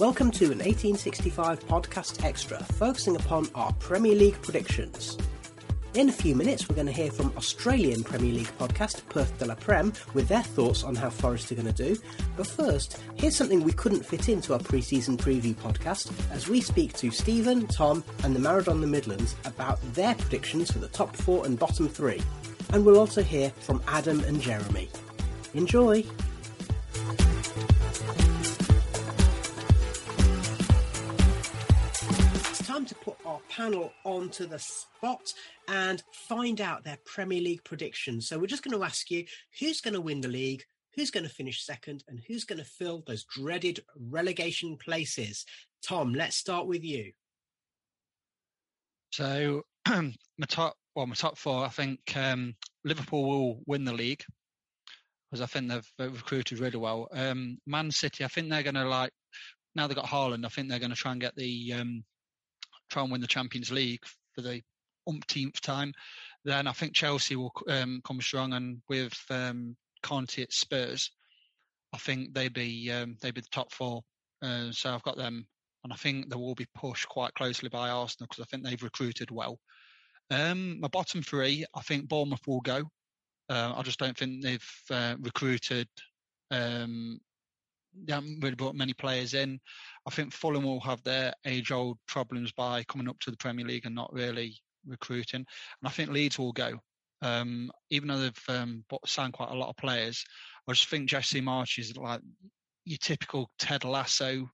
Welcome to an 1865 podcast extra focusing upon our Premier League predictions. In a few minutes, we're going to hear from Australian Premier League podcast Perth de la Prem with their thoughts on how Forest are going to do. But first, here's something we couldn't fit into our pre season preview podcast as we speak to Stephen, Tom, and the Maradona the Midlands about their predictions for the top four and bottom three. And we'll also hear from Adam and Jeremy. Enjoy! Panel onto the spot and find out their Premier League predictions. So we're just going to ask you who's going to win the league, who's going to finish second, and who's going to fill those dreaded relegation places. Tom, let's start with you. So my top, well, my top four, I think um, Liverpool will win the league because I think they've recruited really well. Um, Man City, I think they're going to like now they've got Haaland. I think they're going to try and get the um, try and win the Champions League for the umpteenth time, then I think Chelsea will um, come strong. And with um, Conte at Spurs, I think they'd be um, they'd be the top four. Uh, so I've got them, and I think they will be pushed quite closely by Arsenal because I think they've recruited well. Um, my bottom three, I think Bournemouth will go. Uh, I just don't think they've uh, recruited um, they haven't really brought many players in. I think Fulham will have their age-old problems by coming up to the Premier League and not really recruiting. And I think Leeds will go. Um, even though they've um, signed quite a lot of players, I just think Jesse Marsch is like your typical Ted Lasso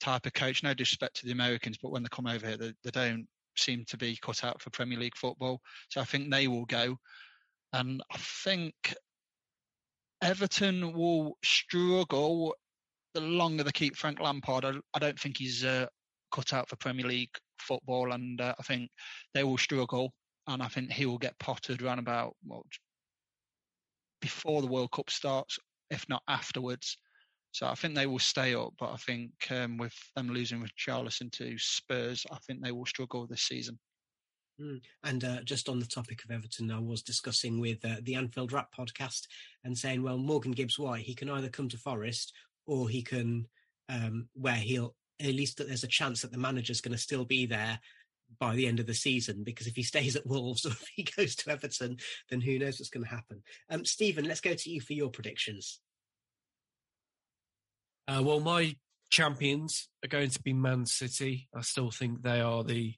type of coach. No disrespect to the Americans, but when they come over here, they, they don't seem to be cut out for Premier League football. So I think they will go. And I think Everton will struggle the longer they keep Frank Lampard, I, I don't think he's uh, cut out for Premier League football, and uh, I think they will struggle, and I think he will get potted around about well, before the World Cup starts, if not afterwards. So I think they will stay up, but I think um, with them losing with Richarlison to Spurs, I think they will struggle this season. Mm. And uh, just on the topic of Everton, I was discussing with uh, the Anfield Rap podcast and saying, well, Morgan Gibbs White, he can either come to Forest or he can um, where he'll at least that there's a chance that the manager's going to still be there by the end of the season because if he stays at Wolves or if he goes to Everton, then who knows what's going to happen. Um, Stephen, let's go to you for your predictions. Uh, well, my champions are going to be Man City. I still think they are the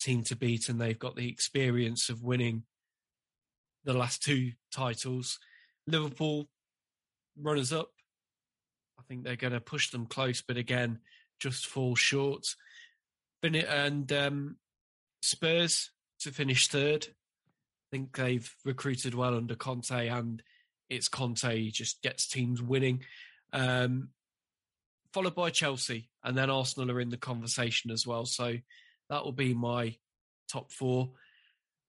team to beat, and they've got the experience of winning the last two titles. Liverpool, runners up, I think they're going to push them close, but again, just fall short. And um, Spurs to finish third. I think they've recruited well under Conte, and it's Conte just gets teams winning. Um, followed by Chelsea, and then Arsenal are in the conversation as well. So that will be my top four.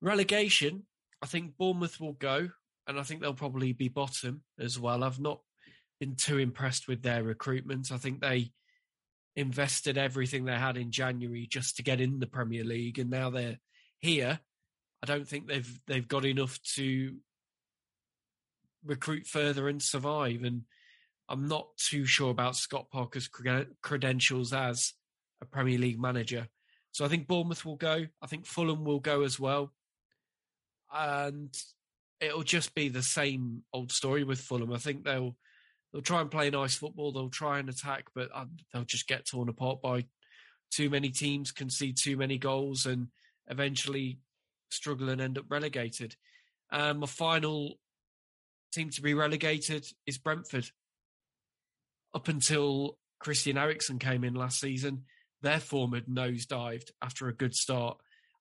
Relegation, I think Bournemouth will go, and I think they'll probably be bottom as well. I've not been too impressed with their recruitment. I think they invested everything they had in January just to get in the Premier League, and now they're here. I don't think they've they've got enough to recruit further and survive. And I'm not too sure about Scott Parker's credentials as a Premier League manager. So I think Bournemouth will go. I think Fulham will go as well. And it'll just be the same old story with Fulham. I think they'll they'll try and play nice football. They'll try and attack, but um, they'll just get torn apart by too many teams, concede too many goals, and eventually struggle and end up relegated. Um, my final team to be relegated is Brentford. Up until Christian Eriksen came in last season, their form had nosedived after a good start.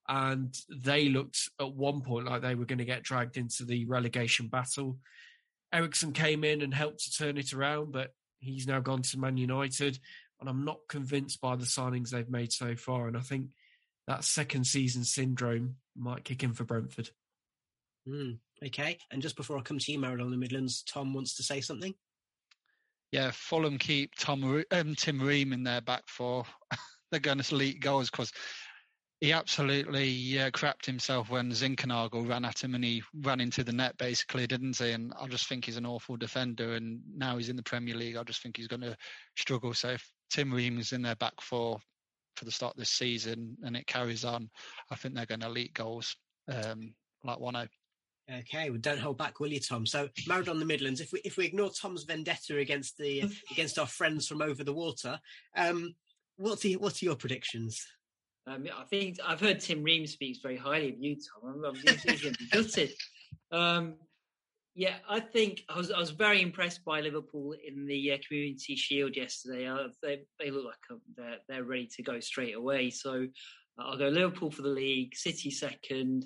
And they looked at one point like they were going to get dragged into the relegation battle. Eriksen came in and helped to turn it around, but he's now gone to Man United. And I'm not convinced by the signings they've made so far. And I think that second season syndrome might kick in for Brentford. Mm, okay. And just before I come to you, Maradona the Midlands, Tom wants to say something. Yeah, Fulham keep Tom um, Tim Ream in their back four. They're going to leak goals because he absolutely uh, crapped himself when Zinckernagel ran at him and he ran into the net basically, didn't he? And I just think he's an awful defender. And now he's in the Premier League. I just think he's going to struggle. So if Tim Ream is in their back four for the start of this season and it carries on, I think they're going to leak goals um, like 1 0. Okay, well, don't hold back, will you, Tom? So, Maradona the Midlands. If we if we ignore Tom's vendetta against the against our friends from over the water, um, what's the, what are your predictions? Um, I think I've heard Tim Ream speaks very highly of you, Tom. I'm, going to be gutted. Um, yeah, I think I was I was very impressed by Liverpool in the uh, Community Shield yesterday. Uh, they they look like a, they're they're ready to go straight away. So uh, I'll go Liverpool for the league, City second,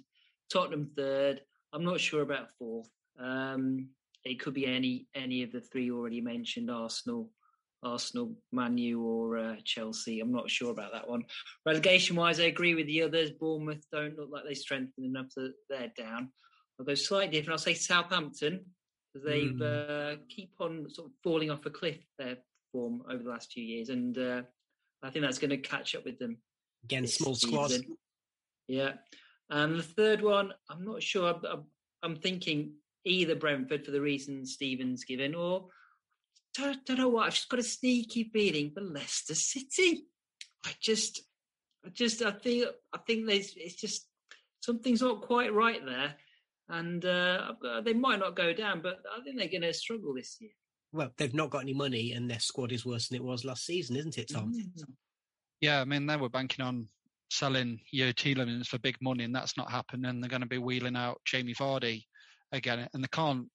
Tottenham third. I'm not sure about fourth. Um, it could be any any of the three already mentioned: Arsenal, Arsenal, Manu, or uh, Chelsea. I'm not sure about that one. Relegation wise, I agree with the others. Bournemouth don't look like they strengthened enough that they're down. I'll go slightly different. I'll say Southampton because they mm. uh, keep on sort of falling off a cliff their form over the last few years, and uh, I think that's going to catch up with them. Again, small squad. Yeah. And the third one, I'm not sure. I'm, I'm thinking either Brentford for the reasons Stephen's given, or don't, don't know what. I've just got a sneaky feeling for Leicester City. I just, I just, I think, I think there's, it's just something's not quite right there, and uh, they might not go down, but I think they're going to struggle this year. Well, they've not got any money, and their squad is worse than it was last season, isn't it, Tom? Mm-hmm. Yeah, I mean they were banking on selling Yo Tielemans for big money, and that's not happened. And they're going to be wheeling out Jamie Vardy again, and they can't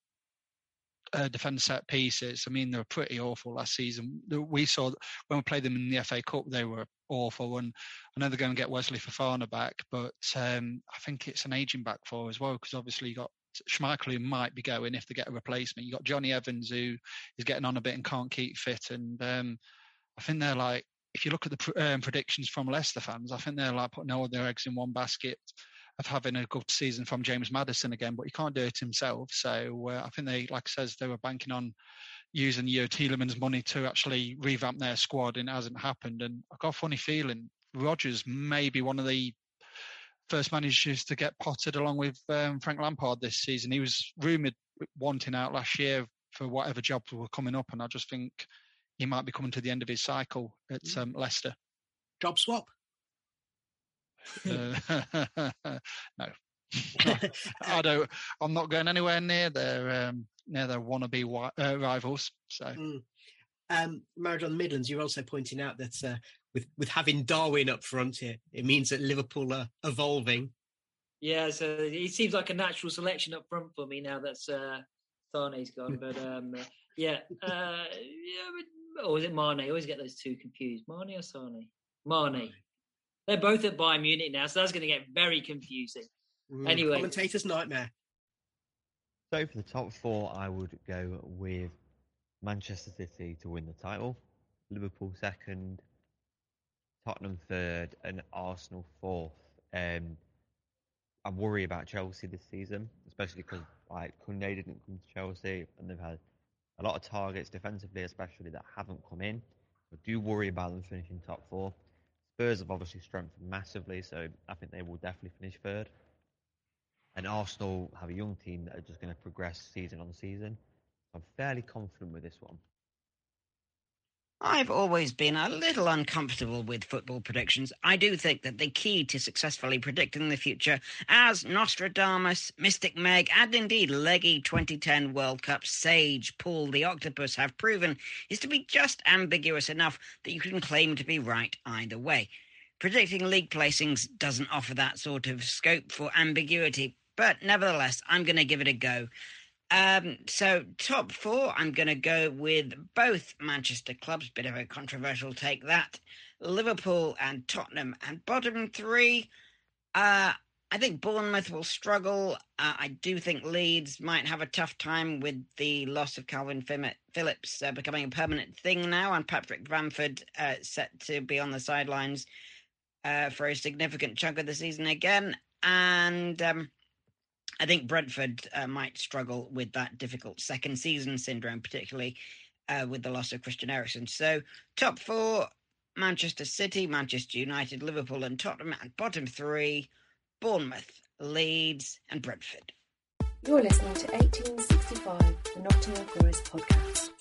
uh, defend set pieces. I mean, they were pretty awful last season. We saw when we played them in the FA Cup, they were awful. And I know they're going to get Wesley Fofana back, but um, I think it's an aging back for as well because obviously you got Schmeichel who might be going if they get a replacement. You got Jonny Evans who is getting on a bit and can't keep fit, and um, I think they're like if you look at the um, predictions from Leicester fans, I think they're like putting all their eggs in one basket of having a good season from James Maddison again, but he can't do it himself. So uh, I think they, like I says, they were banking on using Yo Tielemans' money to actually revamp their squad, and it hasn't happened. And I've got a funny feeling Rodgers may be one of the first managers to get potted along with um, Frank Lampard this season. He was rumoured wanting out last year for whatever jobs were coming up, and I just think he might be coming to the end of his cycle at mm. um, Leicester. Job swap? Uh, no. I don't. I'm not going anywhere near their um, near their wannabe uh, rivals. So, mm. um, Maradona the Midlands, you're also pointing out that uh, with with having Darwin up front here, it means that Liverpool are evolving. Yeah, so it seems like a natural selection up front for me now. That's uh, Sane's gone, but um, yeah, uh, yeah, But, or is it Mane? I always get those two confused. Mane or Sane? Mane. They're both at Bayern Munich now, so that's going to get very confusing. Mm, anyway, commentator's nightmare. So for the top four, I would go with Manchester City to win the title, Liverpool second, Tottenham third, and Arsenal fourth. Um, I worry about Chelsea this season, especially because like Koundé didn't come to Chelsea, and they've had a lot of targets defensively, especially that haven't come in. I do worry about them finishing top four. Spurs have obviously strengthened massively, so I think they will definitely finish third. And Arsenal have a young team that are just going to progress season on season. I'm fairly confident with this one. I've always been a little uncomfortable with football predictions. I do think that the key to successfully predicting the future, as Nostradamus, Mystic Meg, and indeed Leggy 2010 World Cup sage Paul the Octopus have proven, is to be just ambiguous enough that you can claim to be right either way. Predicting league placings doesn't offer that sort of scope for ambiguity, but nevertheless, I'm going to give it a go. Um, so top four, I'm going to go with both Manchester clubs. Bit of a controversial take that. Liverpool and Tottenham. And bottom three, uh, I think Bournemouth will struggle. Uh, I do think Leeds might have a tough time with the loss of Kalvin Phillips uh, becoming a permanent thing now, and Patrick Bamford uh, set to be on the sidelines uh, for a significant chunk of the season again. And um, I think Brentford uh, might struggle with that difficult second season syndrome, particularly uh, with the loss of Christian Eriksen. So, top four Manchester City, Manchester United, Liverpool, and Tottenham. And bottom three Bournemouth, Leeds, and Brentford. You're listening to 1865, the Nottingham Forest podcast.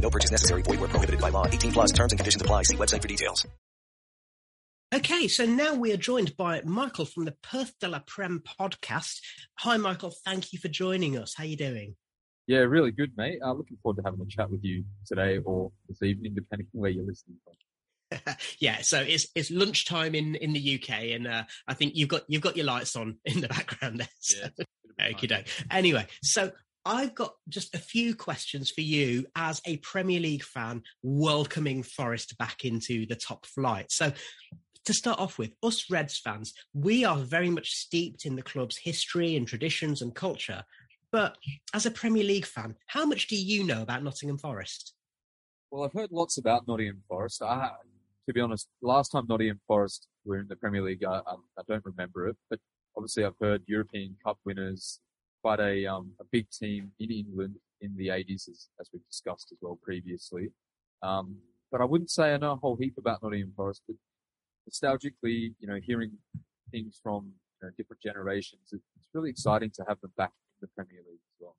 No purchase necessary. Void where prohibited by law. 18 plus terms and conditions apply. See website for details. Okay, so now we are joined by Michael from the Perth de la Prem podcast. Hi, Michael. Thank you for joining us. How are you doing? Yeah, really good, mate. Uh, looking forward to having a chat with you today or this evening, depending on where you're listening from. yeah, so it's it's lunchtime in in the UK, and uh, I think you've got you've got your lights on in the background there. So. Yeah, okay, anyway, so I've got just a few questions for you as a Premier League fan welcoming Forest back into the top flight. So, to start off with, us Reds fans, we are very much steeped in the club's history and traditions and culture. But as a Premier League fan, how much do you know about Nottingham Forest? Well, I've heard lots about Nottingham Forest. I, to be honest, last time Nottingham Forest were in the Premier League, I, I, I don't remember it. But obviously, I've heard European Cup winners, quite a um, a big team in England in the 80s, as, as we've discussed as well previously. Um, but I wouldn't say I know a whole heap about Nottingham Forest. But nostalgically, you know, hearing things from you know, different generations, it's really exciting to have them back in the Premier League as well.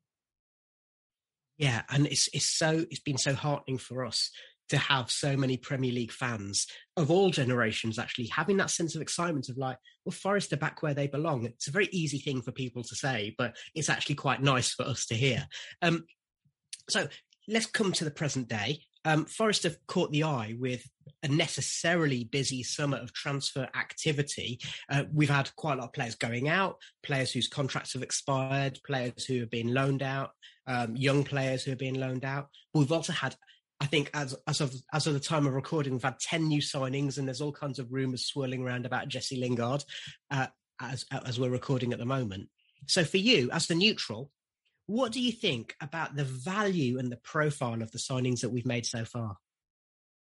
Yeah, and it's it's so it's been so heartening for us to have so many Premier League fans of all generations actually having that sense of excitement of like, well, Forest are back where they belong. It's a very easy thing for people to say, but it's actually quite nice for us to hear. Um, so let's come to the present day. Um, Forest have caught the eye with a necessarily busy summer of transfer activity. Uh, we've had quite a lot of players going out, players whose contracts have expired, players who have been loaned out, um, young players who have been loaned out. We've also had I think as as of as of the time of recording, we've had ten new signings, and there's all kinds of rumours swirling around about Jesse Lingard uh, as as we're recording at the moment. So, for you, as the neutral, what do you think about the value and the profile of the signings that we've made so far?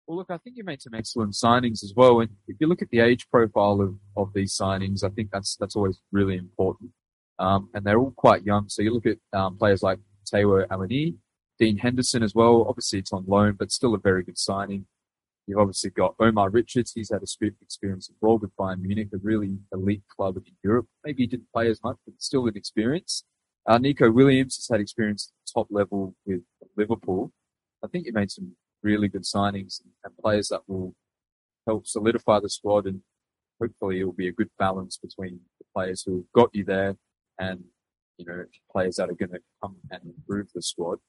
Well, look, I think you made some excellent signings as well. And if you look at the age profile of, of these signings, I think that's that's always really important. Um, and they're all quite young. So you look at um, players like Taiwo Awoniyi, Dean Henderson as well. Obviously, it's on loan, but still a very good signing. You've obviously got Omar Richards. He's had a experience abroad with Bayern Munich, a really elite club in Europe. Maybe he didn't play as much, but still an experience. Uh, Neco Williams has had experience at the top level with Liverpool. I think you made some really good signings and players that will help solidify the squad and hopefully it will be a good balance between the players who have got you there and, you know, players that are going to come and improve the squad.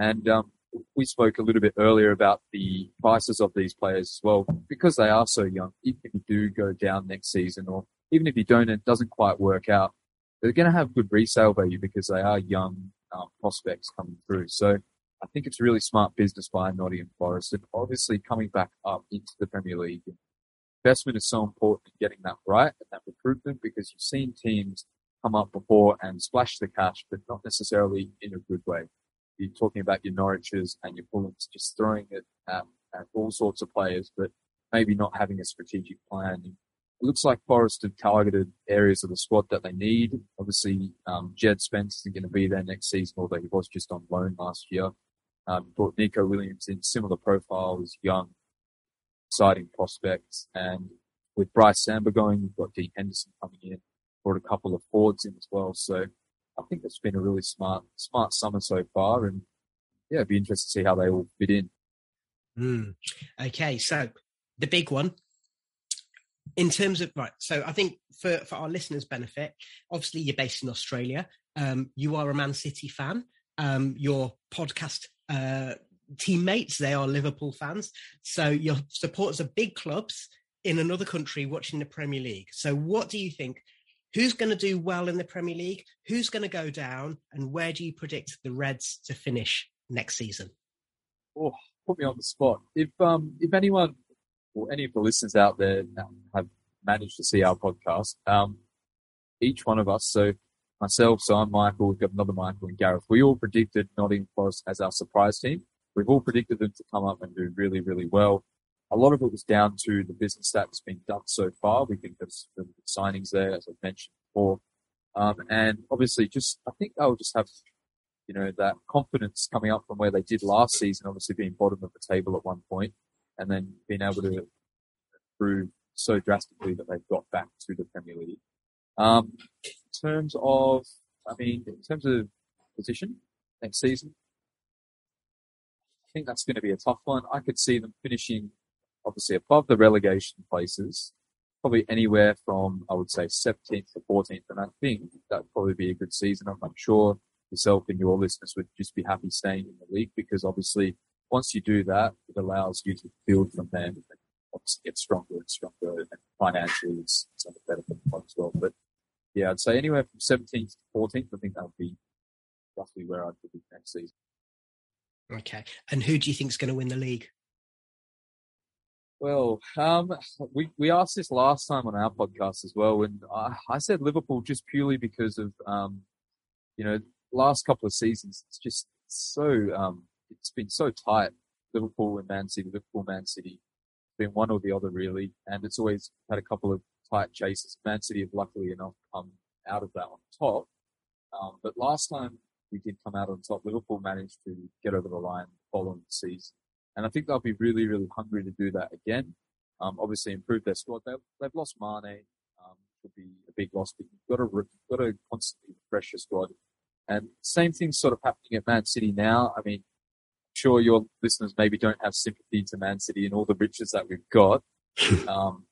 And um, we spoke a little bit earlier about the prices of these players as well, because they are so young. Even if you do go down next season, or even if you don't, it doesn't quite work out. they're going to have good resale value because they are young um, prospects coming through. So I think it's really smart business by Nottingham Forest. And obviously coming back up into the Premier League, investment is so important in getting that right and that recruitment because you've seen teams come up before and splash the cash, but not necessarily in a good way. You're talking about your Norwiches and your Fulhams just throwing it at, at all sorts of players, but maybe not having a strategic plan. It looks like Forest have targeted areas of the squad that they need. Obviously, um, Jed Spence isn't going to be there next season, although he was just on loan last year. Um, brought Neco Williams in, similar profile, as young, exciting prospects. And with Brice Samba going, you've got Dean Henderson coming in, brought a couple of forwards in as well. So I think it's been a really smart, smart summer so far. And yeah, it'd be interesting to see how they all fit in. Mm. Okay, so the big one in terms of right so i think for for our listeners benefit obviously you're based in australia um, you are a man city fan um, your podcast uh, teammates they are liverpool fans so your supporters are big clubs in another country watching the premier league so what do you think who's going to do well in the premier league who's going to go down and where do you predict the reds to finish next season oh put me on the spot if um if anyone or any of the listeners out there have managed to see our podcast, um, each one of us, so myself, so I'm Michael, we've got another Michael and Gareth, we all predicted Nottingham Forest as our surprise team. We've all predicted them to come up and do really, really well. A lot of it was down to the business that's been done so far. We think there's some signings there, as I've mentioned before. Um, and obviously just, I think they'll just have, you know, that confidence coming up from where they did last season, obviously being bottom of the table at one point and then being able to improve so drastically that they've got back to the Premier League. Um, in terms of, I mean, in terms of position next season, I think that's going to be a tough one. I could see them finishing obviously above the relegation places, probably anywhere from, I would say, 17th to 14th. And I think that'd probably be a good season. I'm, I'm sure yourself and your listeners would just be happy staying in the league because obviously once you do that, it allows you to build from there and obviously get stronger and stronger and financially it's, it's better for the club as well. But yeah, I'd say anywhere from 17th to 14th, I think that would be roughly where I'd be next season. Okay. And who do you think is going to win the league? Well, um, we, we asked this last time on our podcast as well, and I, I said Liverpool just purely because of, um, you know, last couple of seasons, it's just so, um, it's been so tight. Liverpool and Man City, Liverpool, Man City, been one or the other really, and it's always had a couple of tight chases. Man City have luckily enough come out of that on top. Um, but last time we did come out on top, Liverpool managed to get over the line following the season. And I think they'll be really, really hungry to do that again. Um, obviously improve their squad. They've, they've lost Mane, um, would be a big loss, but you've got to, you've got to constantly refresh your squad. And same thing sort of happening at Man City now. I mean, sure your listeners maybe don't have sympathy to Man City and all the riches that we've got. um,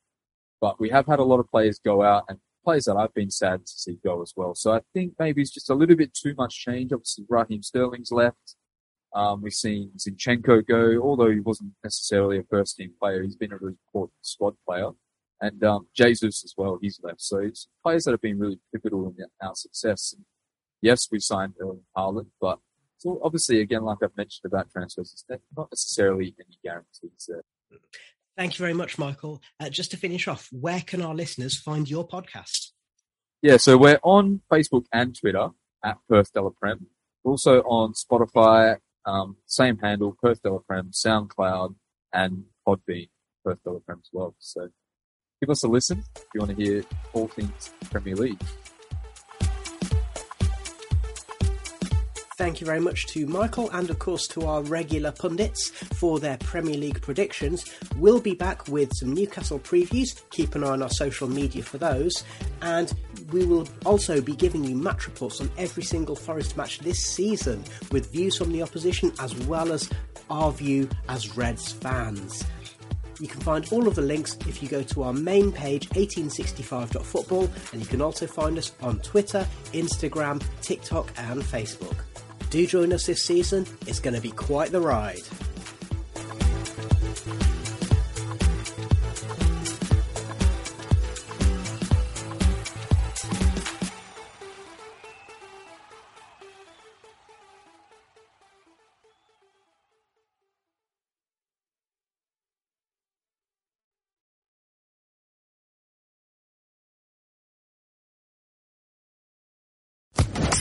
but we have had a lot of players go out and players that I've been sad to see go as well. So I think maybe it's just a little bit too much change. Obviously, Raheem Sterling's left. Um, we've seen Zinchenko go, although he wasn't necessarily a first team player. He's been a really important squad player. And, um, Jesus as well, he's left. So it's players that have been really pivotal in our success. And yes, we signed Erling Haaland, but so obviously, again, like I've mentioned about transfers, it's not necessarily any guarantees there. Thank you very much, Michael. Uh, just to finish off, where can our listeners find your podcast? Yeah, so we're on Facebook and Twitter at Perth Delaprem. Also on Spotify, um, same handle, Perth Delaprem, SoundCloud, and Podbean, Perth Delaprem as well. So give us a listen if you want to hear all things Premier League. Thank you very much to Michael and, of course, to our regular pundits for their Premier League predictions. We'll be back with some Newcastle previews. Keep an eye on our social media for those. And we will also be giving you match reports on every single Forest match this season with views from the opposition as well as our view as Reds fans. You can find all of the links if you go to our main page, 1865.football, and you can also find us on Twitter, Instagram, TikTok, and Facebook. Do join us this season, it's going to be quite the ride.